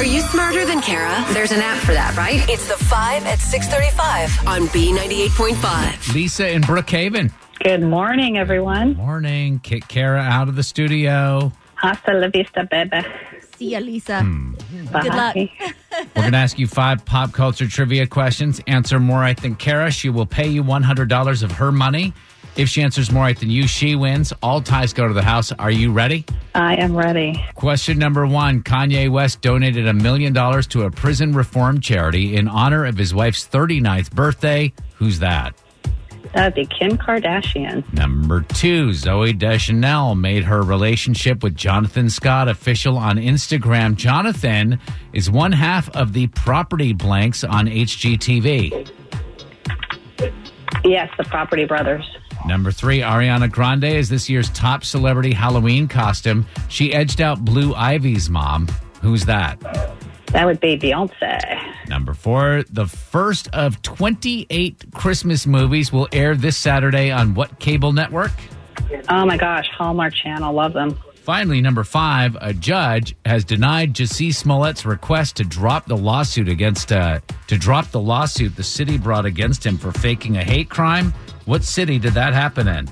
Are you smarter than Kara? There's an app for that, right? It's the 5 at 635 on B98.5. Lisa in Brookhaven. Good morning, everyone. Morning. Kick Kara out of the studio. Hasta la vista, baby. See ya, Lisa. Hmm. Good luck. We're going to ask you five pop culture trivia questions. Answer more right than Kara. She will pay you $100 of her money. If she answers more right than you, she wins. All ties go to the house. Are you ready? I am ready. Question number one Kanye West donated a million dollars to a prison reform charity in honor of his wife's 39th birthday. Who's that? That'd be Kim Kardashian. Number two, Zooey Deschanel made her relationship with Jonathan Scott official on Instagram. Jonathan is one half of the property blanks on HGTV. Yes, the Property Brothers. Number three, Ariana Grande is this year's top celebrity Halloween costume. She edged out Blue Ivy's mom. Who's that? That would be Beyonce. Number four, the first of 28 Christmas movies will air this Saturday on what cable network? Oh my gosh, Hallmark Channel. Love them. Finally, number five, a judge has denied Jussie Smollett's request to drop the lawsuit against uh, to drop the lawsuit the city brought against him for faking a hate crime. What city did that happen in?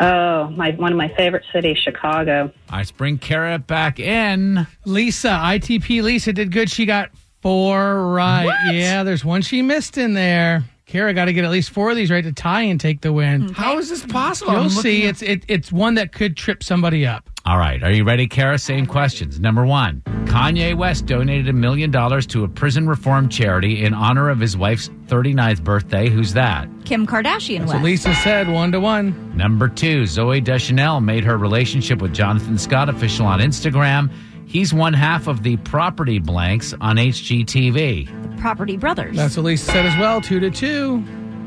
Oh, my one of my favorite cities, Chicago. I bring Kara back in. Lisa, ITP Lisa did good. She got four right. Yeah, there's one she missed in there. Kara got to get at least four of these right to tie and take the win. Hmm. How is this possible? You'll see. It's it, it's one that could trip somebody up. All right. Are you ready, Kara? Same questions. Number one Kanye West donated a million dollars to a prison reform charity in honor of his wife's 39th birthday. Who's that? Kim Kardashian So West. Lisa said one to one. Number two, Zooey Deschanel made her relationship with Jonathan Scott official on Instagram. He's one half of the property blanks on HGTV. the Property Brothers. That's what Lisa said as well. Two to two.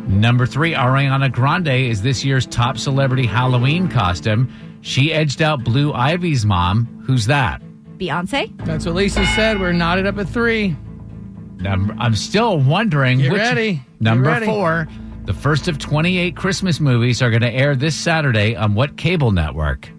Number three, Ariana Grande is this year's top celebrity Halloween costume. She edged out Blue Ivy's mom. Who's that? Beyonce. That's what Lisa said. We're knotted up at three. Number, I'm still wondering Get which. ready. Get Number ready. four, the first of 28 Christmas movies are going to air this Saturday on what cable network?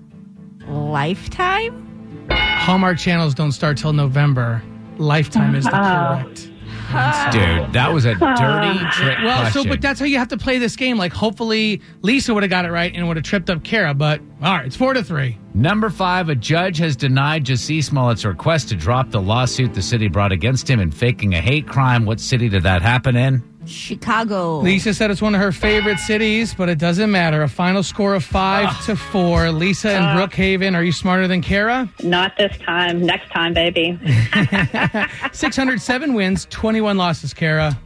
Lifetime. Hallmark channels don't start till November. Lifetime is the oh. correct. Dude, that was a dirty trick Well, question. so but that's how you have to play this game. Like hopefully Lisa would have got it right and would have tripped up Kara. But all right, it's four to three. Number five, a judge has denied Jussie Smollett's request to drop the lawsuit the city brought against him in faking a hate crime. What city did that happen in? Chicago. Lisa said it's one of her favorite cities, but it doesn't matter. A final score of five ah. to four. Lisa and ah. Brookhaven, are you smarter than Kara? Not this time. Next time, baby. 607 wins, 21 losses, Kara.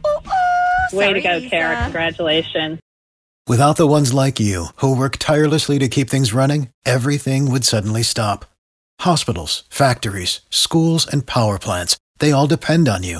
Way to go, Lisa. Kara. Congratulations. Without the ones like you, who work tirelessly to keep things running, everything would suddenly stop. Hospitals, factories, schools, and power plants, they all depend on you.